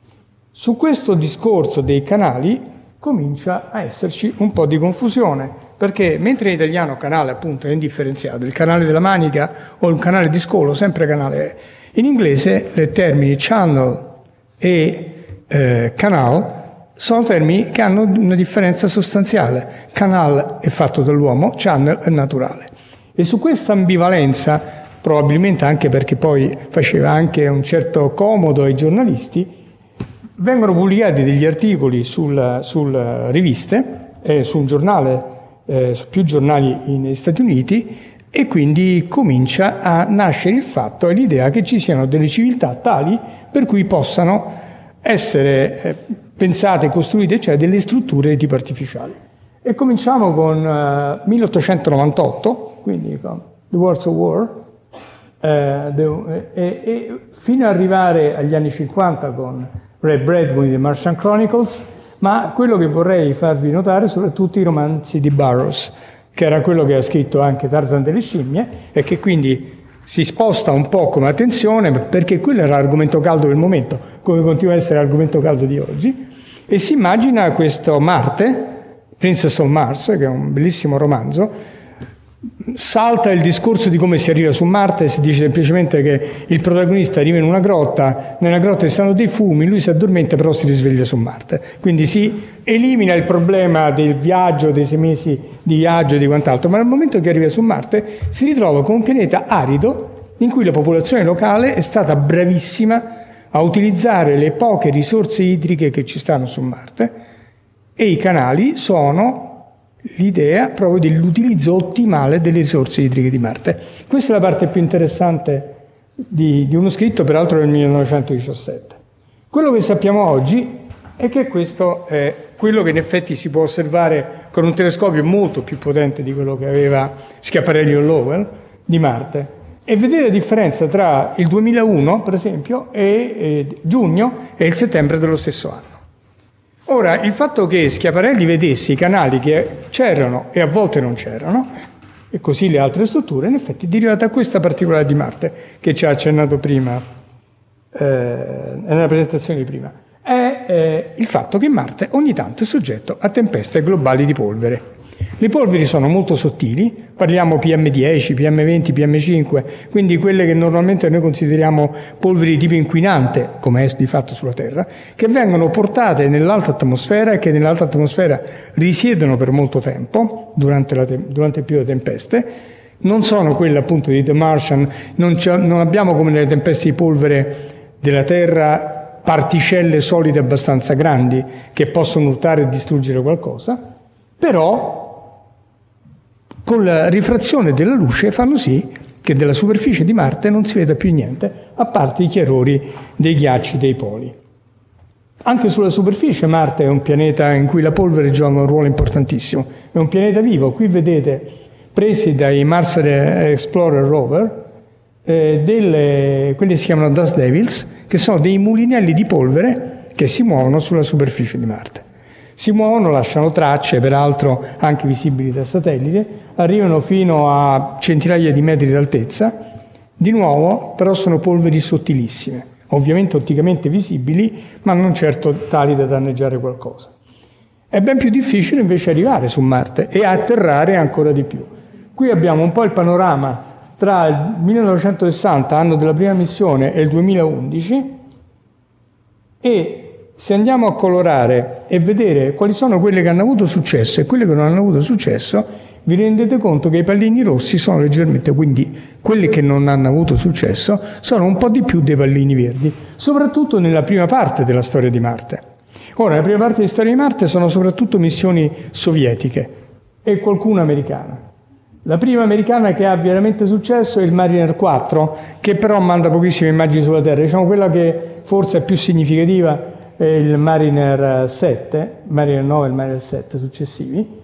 Su questo discorso dei canali comincia a esserci un po' di confusione, perché mentre in italiano canale appunto è indifferenziato, il canale della manica o il canale di scolo, sempre canale in inglese i termini channel e eh, canal sono termini che hanno una differenza sostanziale. Canal è fatto dall'uomo, channel è naturale. E su questa ambivalenza, probabilmente anche perché poi faceva anche un certo comodo ai giornalisti, vengono pubblicati degli articoli sulle sul riviste, eh, su un giornale, eh, su più giornali negli Stati Uniti e quindi comincia a nascere il fatto e l'idea che ci siano delle civiltà tali per cui possano essere eh, pensate, costruite, cioè delle strutture di tipo artificiale. E cominciamo con eh, 1898, quindi con The Wars of War, eh, the, e, e fino ad arrivare agli anni 50 con Ray Bradbury The Martian Chronicles, ma quello che vorrei farvi notare sono tutti i romanzi di Burroughs, che era quello che ha scritto anche Tarzan delle scimmie e che quindi si sposta un po' come attenzione perché quello era l'argomento caldo del momento, come continua a essere l'argomento caldo di oggi, e si immagina questo Marte, Princess of Mars, che è un bellissimo romanzo, salta il discorso di come si arriva su Marte, si dice semplicemente che il protagonista arriva in una grotta, nella grotta ci stanno dei fumi, lui si addormenta però si risveglia su Marte. Quindi si elimina il problema del viaggio, dei sei mesi di viaggio e di quant'altro, ma nel momento che arriva su Marte si ritrova con un pianeta arido in cui la popolazione locale è stata bravissima a utilizzare le poche risorse idriche che ci stanno su Marte e i canali sono l'idea proprio dell'utilizzo ottimale delle risorse idriche di Marte. Questa è la parte più interessante di, di uno scritto, peraltro del 1917. Quello che sappiamo oggi è che questo è quello che in effetti si può osservare con un telescopio molto più potente di quello che aveva Schiaparelli o Lowell di Marte e vedere la differenza tra il 2001, per esempio, e, e giugno e il settembre dello stesso anno. Ora, il fatto che Schiaparelli vedesse i canali che c'erano e a volte non c'erano, e così le altre strutture, in effetti è derivato da questa particolare di Marte che ci ha accennato prima, eh, nella presentazione di prima, è eh, il fatto che Marte ogni tanto è soggetto a tempeste globali di polvere. Le polveri sono molto sottili, parliamo PM10, PM20, PM5, quindi quelle che normalmente noi consideriamo polveri di tipo inquinante, come è di fatto sulla Terra, che vengono portate nell'alta atmosfera e che nell'alta atmosfera risiedono per molto tempo, durante, la, durante il periodo tempeste, non sono quelle appunto di The Martian, non, non abbiamo come nelle tempeste di polvere della Terra particelle solide abbastanza grandi che possono urtare e distruggere qualcosa, però con la rifrazione della luce fanno sì che della superficie di Marte non si veda più niente, a parte i chiarori dei ghiacci dei poli. Anche sulla superficie Marte è un pianeta in cui la polvere gioca un ruolo importantissimo, è un pianeta vivo. Qui vedete, presi dai Mars Explorer Rover, eh, delle, quelli si chiamano Dust Devils, che sono dei mulinelli di polvere che si muovono sulla superficie di Marte. Si muovono, lasciano tracce, peraltro anche visibili da satellite, arrivano fino a centinaia di metri d'altezza, di nuovo però sono polveri sottilissime, ovviamente otticamente visibili, ma non certo tali da danneggiare qualcosa. È ben più difficile invece arrivare su Marte e atterrare ancora di più. Qui abbiamo un po' il panorama tra il 1960, anno della prima missione, e il 2011 e se andiamo a colorare e vedere quali sono quelle che hanno avuto successo e quelle che non hanno avuto successo, vi rendete conto che i pallini rossi sono leggermente, quindi quelli che non hanno avuto successo sono un po' di più dei pallini verdi, soprattutto nella prima parte della storia di Marte. Ora, nella prima parte della storia di Marte sono soprattutto missioni sovietiche e qualcuna americana. La prima americana che ha veramente successo è il Mariner 4, che però manda pochissime immagini sulla Terra. Diciamo quella che forse è più significativa il Mariner 7, Mariner 9 e il Mariner 7 successivi,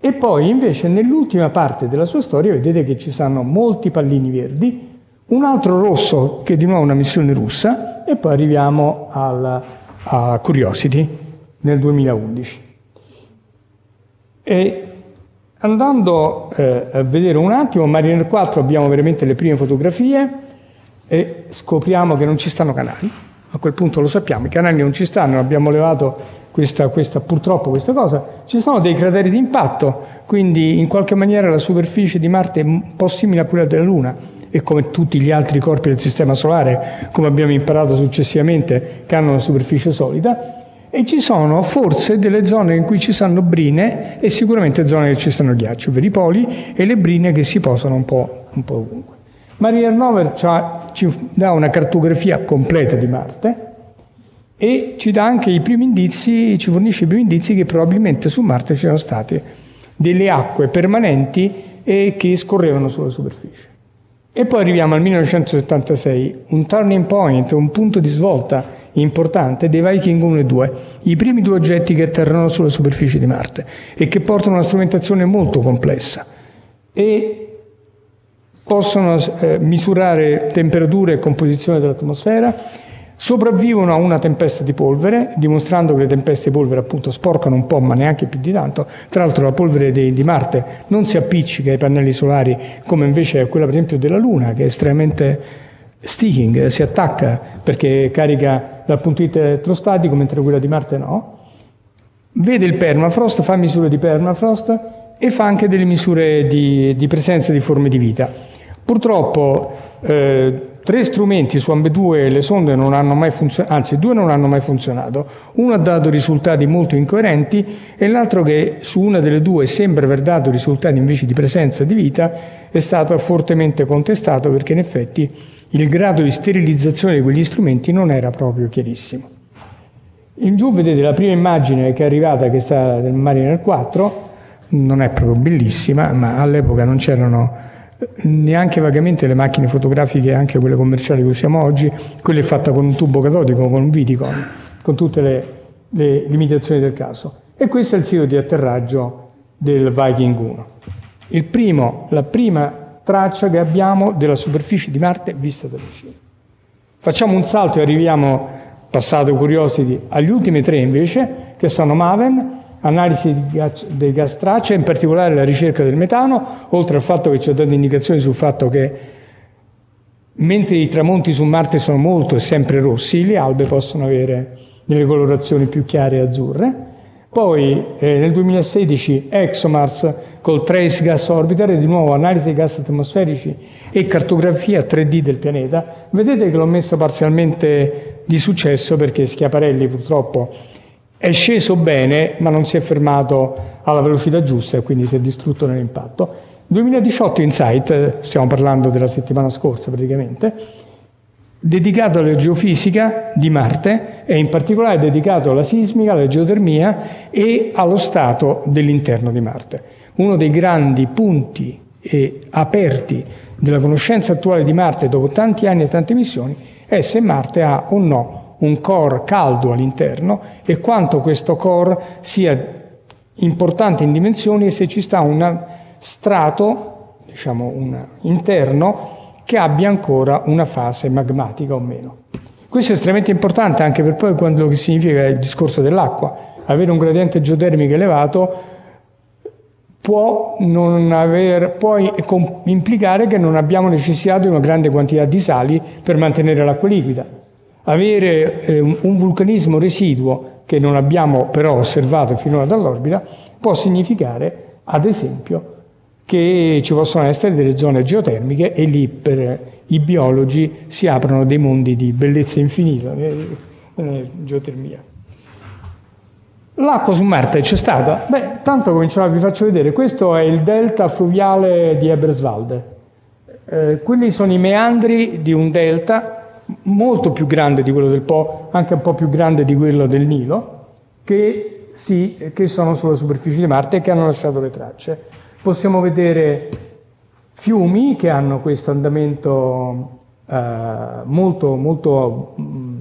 e poi invece nell'ultima parte della sua storia vedete che ci sono molti pallini verdi, un altro rosso che è di nuovo una missione russa e poi arriviamo al, a Curiosity nel 2011. E andando eh, a vedere un attimo, Mariner 4 abbiamo veramente le prime fotografie e scopriamo che non ci stanno canali. A quel punto lo sappiamo, i canali non ci stanno, abbiamo levato questa, questa, purtroppo questa cosa. Ci sono dei crateri di impatto, quindi in qualche maniera la superficie di Marte è un po' simile a quella della Luna e come tutti gli altri corpi del Sistema Solare, come abbiamo imparato successivamente, che hanno una superficie solida. E ci sono forse delle zone in cui ci stanno brine e sicuramente zone che ci stanno ghiaccio, ovvero i poli e le brine che si posano un po', un po ovunque. Mariner Nover ci dà una cartografia completa di Marte e ci dà anche i primi indizi, ci fornisce i primi indizi che probabilmente su Marte ci sono state delle acque permanenti e che scorrevano sulla superficie. E poi arriviamo al 1976, un turning point, un punto di svolta importante dei Viking 1 e 2, i primi due oggetti che atterrano sulla superficie di Marte e che portano una strumentazione molto complessa. E possono eh, misurare temperatura e composizione dell'atmosfera, sopravvivono a una tempesta di polvere, dimostrando che le tempeste di polvere appunto sporcano un po', ma neanche più di tanto. Tra l'altro la polvere di, di Marte non si appiccica ai pannelli solari come invece è quella per esempio della Luna, che è estremamente sticking, si attacca perché carica dal punto di vista elettrostatico, mentre quella di Marte no. Vede il permafrost, fa misure di permafrost e fa anche delle misure di, di presenza di forme di vita. Purtroppo eh, tre strumenti su ambedue le sonde non hanno mai funzionato, anzi due non hanno mai funzionato. Uno ha dato risultati molto incoerenti e l'altro che su una delle due sembra aver dato risultati invece di presenza di vita è stato fortemente contestato perché in effetti il grado di sterilizzazione di quegli strumenti non era proprio chiarissimo. In giù vedete la prima immagine che è arrivata, che è stata del Mariner 4, non è proprio bellissima, ma all'epoca non c'erano neanche vagamente le macchine fotografiche, anche quelle commerciali che usiamo oggi, quella è fatta con un tubo catodico, con un Vidicon, con tutte le, le limitazioni del caso. E questo è il sito di atterraggio del Viking 1. Il primo, la prima traccia che abbiamo della superficie di Marte vista da vicino. Facciamo un salto e arriviamo, passato Curiosity, agli ultimi tre invece, che sono Maven, analisi dei gas traccia, in particolare la ricerca del metano, oltre al fatto che ci ha dato indicazioni sul fatto che mentre i tramonti su Marte sono molto e sempre rossi, le albe possono avere delle colorazioni più chiare e azzurre. Poi eh, nel 2016 ExoMars col Trace Gas Orbiter di nuovo analisi dei gas atmosferici e cartografia 3D del pianeta. Vedete che l'ho messo parzialmente di successo perché Schiaparelli purtroppo è sceso bene, ma non si è fermato alla velocità giusta e quindi si è distrutto nell'impatto. 2018 Insight, stiamo parlando della settimana scorsa praticamente, dedicato alla geofisica di Marte e in particolare dedicato alla sismica, alla geotermia e allo stato dell'interno di Marte. Uno dei grandi punti aperti della conoscenza attuale di Marte dopo tanti anni e tante missioni è se Marte ha o no un core caldo all'interno e quanto questo core sia importante in dimensioni e se ci sta un strato, diciamo un interno, che abbia ancora una fase magmatica o meno. Questo è estremamente importante anche per poi quello che significa il discorso dell'acqua. Avere un gradiente geotermico elevato può, aver, può implicare che non abbiamo necessità di una grande quantità di sali per mantenere l'acqua liquida avere eh, un vulcanismo residuo che non abbiamo però osservato finora dall'orbita può significare, ad esempio, che ci possono essere delle zone geotermiche e lì per i biologi si aprono dei mondi di bellezza infinita nella geotermia. L'acqua su Marte c'è stata? Beh, tanto cominciamo, vi faccio vedere, questo è il delta fluviale di Eberswalde. Eh, quelli sono i meandri di un delta molto più grande di quello del Po, anche un po' più grande di quello del Nilo, che, si, che sono sulla superficie di Marte e che hanno lasciato le tracce. Possiamo vedere fiumi che hanno questo andamento eh, molto, molto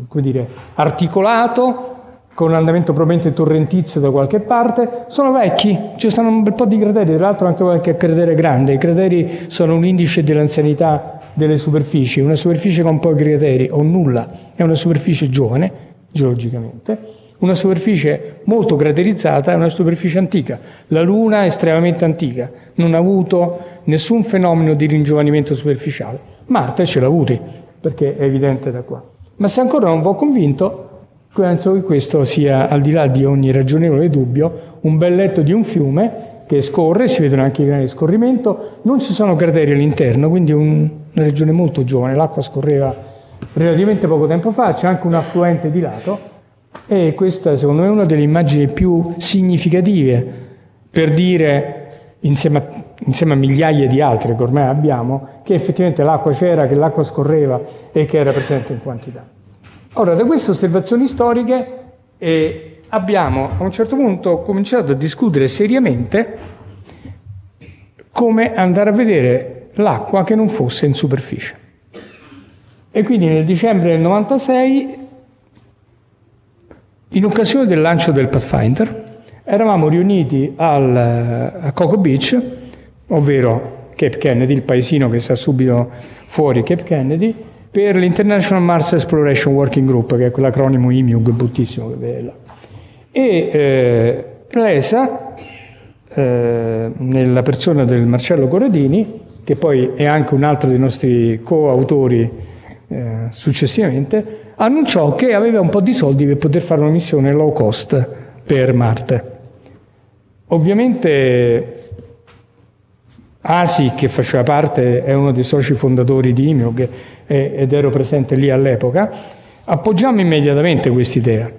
come dire, articolato, con un andamento probabilmente torrentizio da qualche parte, sono vecchi, ci stanno un bel po' di crateri, tra l'altro anche qualche cratere grande, i crateri sono un indice dell'anzianità delle superfici, una superficie con pochi crateri o nulla è una superficie giovane, geologicamente, una superficie molto craterizzata è una superficie antica. La Luna è estremamente antica, non ha avuto nessun fenomeno di ringiovanimento superficiale. Marte ce l'ha avuti, perché è evidente da qua. Ma se ancora non vi ho convinto, penso che questo sia, al di là di ogni ragionevole dubbio, un bel letto di un fiume che scorre, si vedono anche i grani di scorrimento, non ci sono crateri all'interno, quindi un, una regione molto giovane, l'acqua scorreva relativamente poco tempo fa, c'è anche un affluente di lato e questa secondo me è una delle immagini più significative per dire, insieme a, insieme a migliaia di altre che ormai abbiamo, che effettivamente l'acqua c'era, che l'acqua scorreva e che era presente in quantità. Ora, da queste osservazioni storiche eh, abbiamo a un certo punto cominciato a discutere seriamente come andare a vedere l'acqua che non fosse in superficie. E quindi nel dicembre del 96, in occasione del lancio del Pathfinder, eravamo riuniti al, a Coco Beach, ovvero Cape Kennedy, il paesino che sta subito fuori Cape Kennedy, per l'International Mars Exploration Working Group, che è quell'acronimo IMUG bruttissimo che vede là. E eh, l'ESA, eh, nella persona del Marcello Corradini, che poi è anche un altro dei nostri coautori eh, successivamente, annunciò che aveva un po' di soldi per poter fare una missione low cost per Marte. Ovviamente Asi, che faceva parte, è uno dei soci fondatori di IMIOG ed ero presente lì all'epoca, appoggiamo immediatamente quest'idea.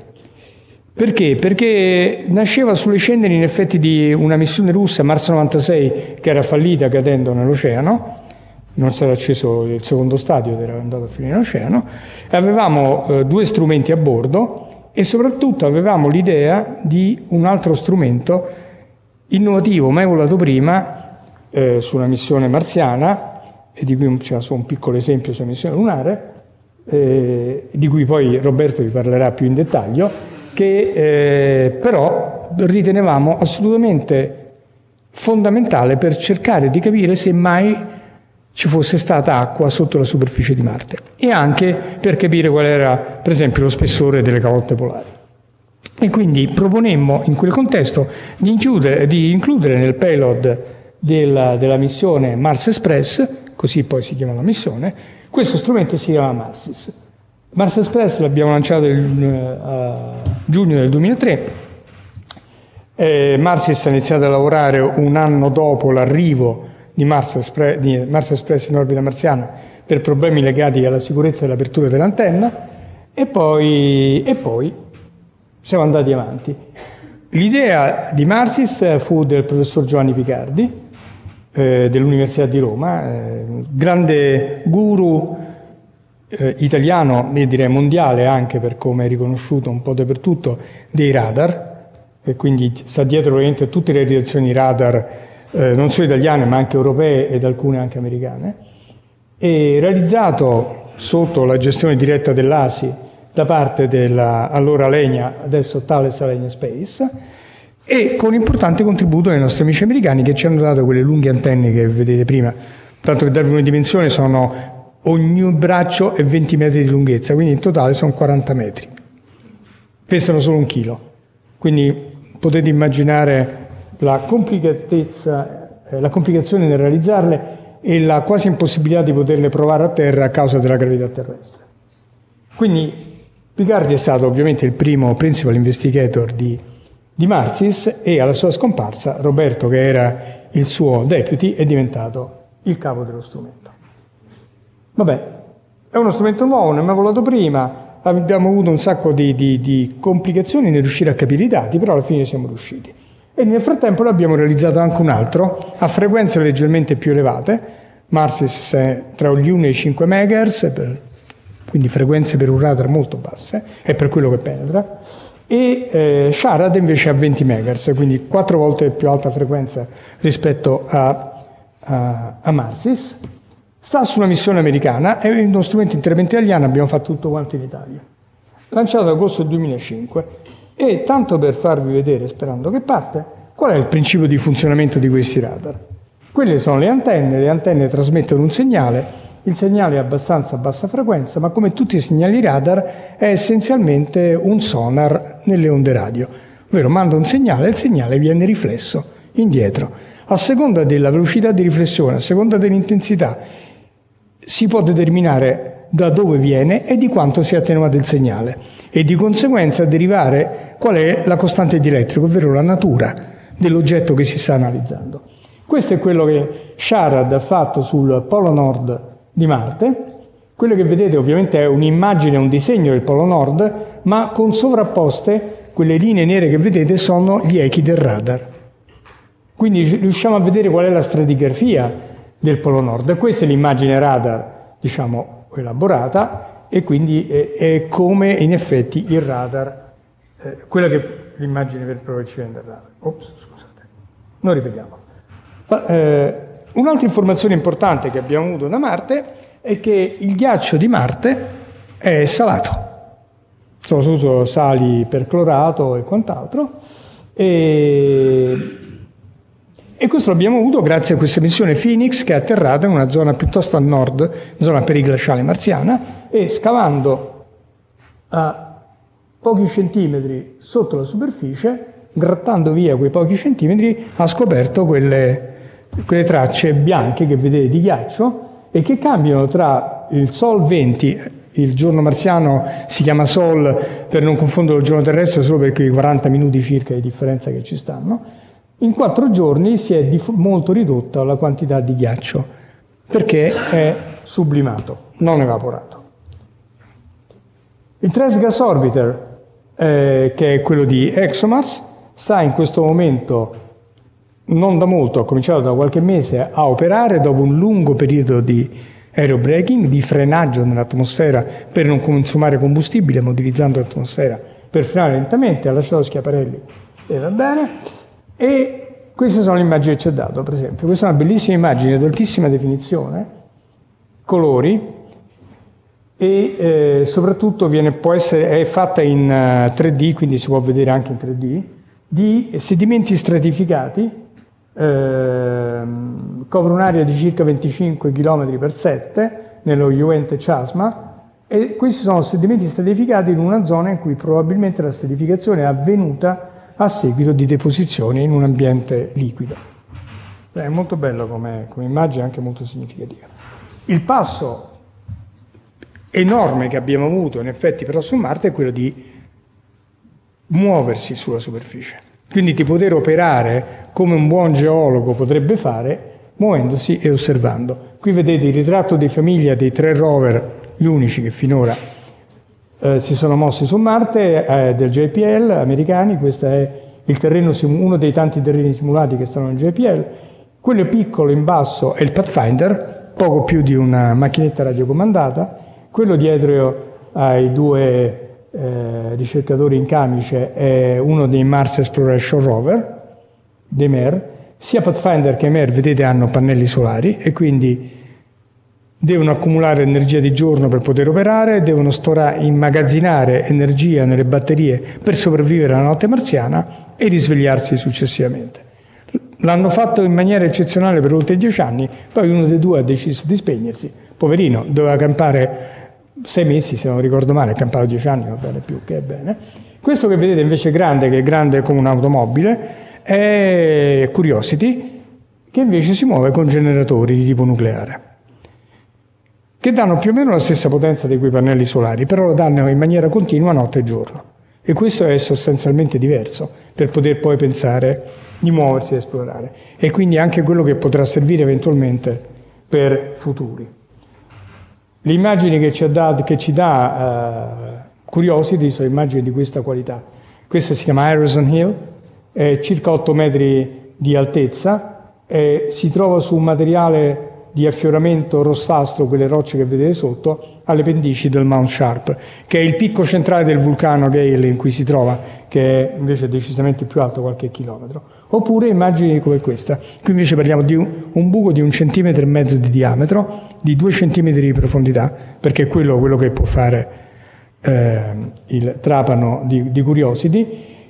Perché? Perché nasceva sulle ceneri in effetti di una missione russa, Mars 96, che era fallita cadendo nell'oceano, non si era acceso il secondo stadio ed era andato a finire nell'oceano, e avevamo eh, due strumenti a bordo e soprattutto avevamo l'idea di un altro strumento innovativo, mai volato prima, eh, su una missione marziana, e di cui c'è solo un piccolo esempio sulla missione lunare, eh, di cui poi Roberto vi parlerà più in dettaglio, che eh, però ritenevamo assolutamente fondamentale per cercare di capire se mai ci fosse stata acqua sotto la superficie di Marte e anche per capire qual era, per esempio, lo spessore delle calotte polari. E quindi proponemmo in quel contesto di, includere, di includere nel payload della, della, missione Mars Express, così poi si chiama la missione, questo strumento si chiama Marsis. Mars Express l'abbiamo lanciato il, a giugno del 2003, eh, Marsis ha iniziato a lavorare un anno dopo l'arrivo di Mars, Express, di Mars Express in orbita marziana per problemi legati alla sicurezza e all'apertura dell'antenna e poi, e poi siamo andati avanti. L'idea di Marsis fu del professor Giovanni Picardi, eh, dell'Università di Roma, eh, grande guru eh, italiano e direi mondiale anche per come è riconosciuto un po' dappertutto dei radar e quindi sta dietro ovviamente tutte le realizzazioni radar eh, non solo italiane ma anche europee ed alcune anche americane e realizzato sotto la gestione diretta dell'ASI da parte della allora Legna, adesso Thales Alenia Space e con importante contributo dei nostri amici americani che ci hanno dato quelle lunghe antenne che vedete prima. Tanto per darvi una dimensione, sono ogni braccio è 20 metri di lunghezza, quindi in totale sono 40 metri. Pesano solo un chilo, quindi potete immaginare la complicatezza, eh, la complicazione nel realizzarle e la quasi impossibilità di poterle provare a terra a causa della gravità terrestre. Quindi Picardi è stato ovviamente il primo principal investigator di di Marsis e alla sua scomparsa Roberto, che era il suo deputy, è diventato il capo dello strumento. Vabbè, è uno strumento nuovo, è mai volato prima, abbiamo avuto un sacco di, di, di, complicazioni nel riuscire a capire i dati, però alla fine siamo riusciti. E nel frattempo ne abbiamo realizzato anche un altro, a frequenze leggermente più elevate, Marsis è tra gli 1 e i 5 MHz, per, quindi frequenze per un radar molto basse, è per quello che penetra, e eh, Sharad invece ha 20 MHz, quindi quattro volte più alta frequenza rispetto a, a, a Marsis. Sta su una missione americana, è uno strumento interamente italiano, abbiamo fatto tutto quanto in Italia. Lanciato ad agosto 2005 e tanto per farvi vedere, sperando che parte, qual è il principio di funzionamento di questi radar. Quelle sono le antenne, le antenne trasmettono un segnale, il segnale è abbastanza a bassa frequenza, ma come tutti i segnali radar è essenzialmente un sonar nelle onde radio, ovvero manda un segnale e il segnale viene riflesso indietro. A seconda della velocità di riflessione, a seconda dell'intensità, si può determinare da dove viene e di quanto sia attenuato il segnale e di conseguenza derivare qual è la costante di elettrico, ovvero la natura dell'oggetto che si sta analizzando. Questo è quello che Sharad ha fatto sul polo nord di Marte. Quello che vedete ovviamente è un'immagine, un disegno del polo nord, ma con sovrapposte quelle linee nere che vedete sono gli echi del radar. Quindi riusciamo a vedere qual è la stratigrafia del polo nord. Questa è l'immagine radar, diciamo, elaborata e quindi è, è come in effetti il radar, eh, quella che è l'immagine per proiezione del radar. Ops, scusate, non ripetiamo. Ma, eh, un'altra informazione importante che abbiamo avuto da Marte è che il ghiaccio di Marte è salato, soprattutto sali perclorato e quant'altro, e, e questo l'abbiamo avuto grazie a questa missione Phoenix che è atterrata in una zona piuttosto a nord, zona periglaciale marziana, e scavando a pochi centimetri sotto la superficie, grattando via quei pochi centimetri, ha scoperto quelle, quelle tracce bianche che vedete di ghiaccio e che cambiano tra il Sol 20, il giorno marziano si chiama Sol per non confondere il giorno terrestre solo per quei 40 minuti circa di differenza che ci stanno, in quattro giorni si è dif- molto ridotta la quantità di ghiaccio perché è sublimato, non evaporato. Il Trace Gas Orbiter, eh, che è quello di ExoMars, sta in questo momento, non da molto, ha cominciato da qualche mese a operare dopo un lungo periodo di aerobraking, di frenaggio nell'atmosfera per non consumare combustibile, ma utilizzando l'atmosfera per frenare lentamente, ha lasciato schiaparelli e va bene. E queste sono le immagini che ci ha dato, per esempio. Questa è una bellissima immagine ad altissima definizione, colori, e eh, soprattutto viene, può essere, è fatta in uh, 3D, quindi si può vedere anche in 3D, di sedimenti stratificati, eh, copre un'area di circa 25 km per 7 nello Iuente Ciasma e questi sono sedimenti stratificati in una zona in cui probabilmente la stratificazione è avvenuta a seguito di deposizioni in un ambiente liquido. È molto bello come, come immagine, anche molto significativa. Il passo enorme che abbiamo avuto in effetti però su Marte è quello di muoversi sulla superficie. Quindi di poter operare come un buon geologo potrebbe fare muovendosi e osservando. Qui vedete il ritratto di famiglia dei tre rover, gli unici che finora eh, si sono mossi su Marte, eh, del JPL americani, questo è terreno, uno dei tanti terreni simulati che stanno nel JPL. Quello piccolo in basso è il Pathfinder, poco più di una macchinetta radiocomandata, quello dietro ai due eh, ricercatori in camice è uno dei Mars Exploration Rover, dei MER. Sia Pathfinder che MER, vedete, hanno pannelli solari e quindi devono accumulare energia di giorno per poter operare, devono storare, immagazzinare energia nelle batterie per sopravvivere alla notte marziana e risvegliarsi successivamente. L'hanno fatto in maniera eccezionale per oltre dieci anni, poi uno dei due ha deciso di spegnersi. Poverino, doveva campare sei mesi, se non ricordo male, ha campato dieci anni, va bene più che è bene. Questo che vedete invece grande, che è grande come un'automobile, è Curiosity, che invece si muove con generatori di tipo nucleare, che danno più o meno la stessa potenza dei quei pannelli solari, però lo danno in maniera continua notte e giorno. E questo è sostanzialmente diverso per poter poi pensare di muoversi e esplorare. E quindi anche quello che potrà servire eventualmente per futuri. Le immagini che ci, dato, che ci dà uh, Curiosity sono immagini di questa qualità. Questo si chiama Harrison Hill, è circa 8 metri di altezza, si trova su un materiale di affioramento rossastro, quelle rocce che vedete sotto, alle pendici del Mount Sharp, che è il picco centrale del vulcano Gale in cui si trova, che è invece decisamente più alto qualche chilometro. Oppure immagini come questa. Qui invece parliamo di un, un buco di un centimetro e mezzo di diametro, di due centimetri di profondità, perché è quello, quello che può fare eh, il trapano di, di Curiosity,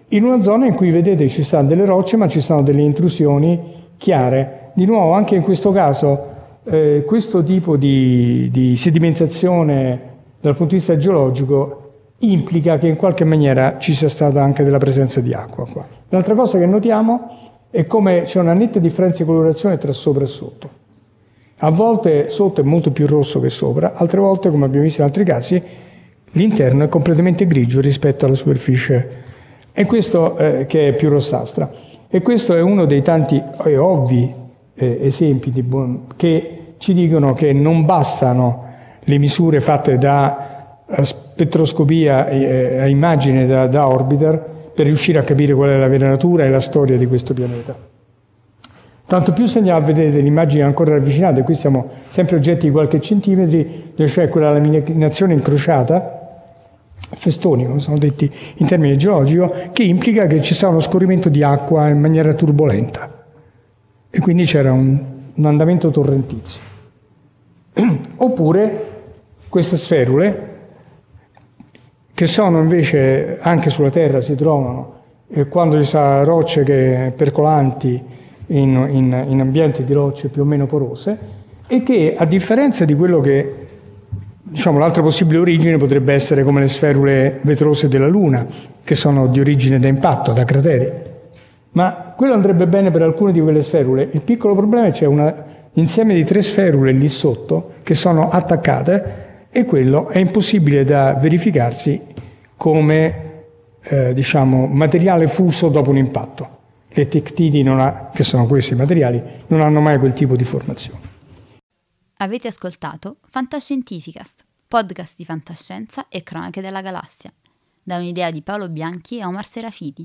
in una zona in cui vedete ci sono delle rocce ma ci sono delle intrusioni chiare. Di nuovo, anche in questo caso eh, questo tipo di, di sedimentazione dal punto di vista geologico implica che in qualche maniera ci sia stata anche della presenza di acqua qua. L'altra cosa che notiamo è come c'è una netta differenza di colorazione tra sopra e sotto. A volte sotto è molto più rosso che sopra, altre volte, come abbiamo visto in altri casi, l'interno è completamente grigio rispetto alla superficie, e questo eh, che è più rossastra. E questo è uno dei tanti eh, ovvi eh, esempi buon, che ci dicono che non bastano le misure fatte da eh, spettroscopia eh, a immagine da, da orbiter per riuscire a capire qual è la vera natura e la storia di questo pianeta. Tanto più segnala, vedete l'immagine ancora ravvicinata, qui siamo sempre oggetti di qualche centimetri, dove c'è quella laminazione incrociata, festoni, come sono detti in termini geologici, che implica che ci sia uno scorrimento di acqua in maniera turbolenta. E quindi c'era un, un andamento torrentizio. Oppure queste sferule, che sono invece anche sulla Terra, si trovano eh, quando ci sono rocce che, percolanti in, in, in ambienti di rocce più o meno porose, e che a differenza di quello che Diciamo, l'altra possibile origine potrebbe essere come le sferule vetrose della Luna, che sono di origine da impatto, da crateri. Ma quello andrebbe bene per alcune di quelle sferule. Il piccolo problema è che c'è un insieme di tre sferule lì sotto che sono attaccate e quello è impossibile da verificarsi come eh, diciamo, materiale fuso dopo un impatto. Le tectiti, ha, che sono questi materiali, non hanno mai quel tipo di formazione. Avete ascoltato Fantascientificast, podcast di fantascienza e cronache della galassia, da un'idea di Paolo Bianchi e Omar Serafiti,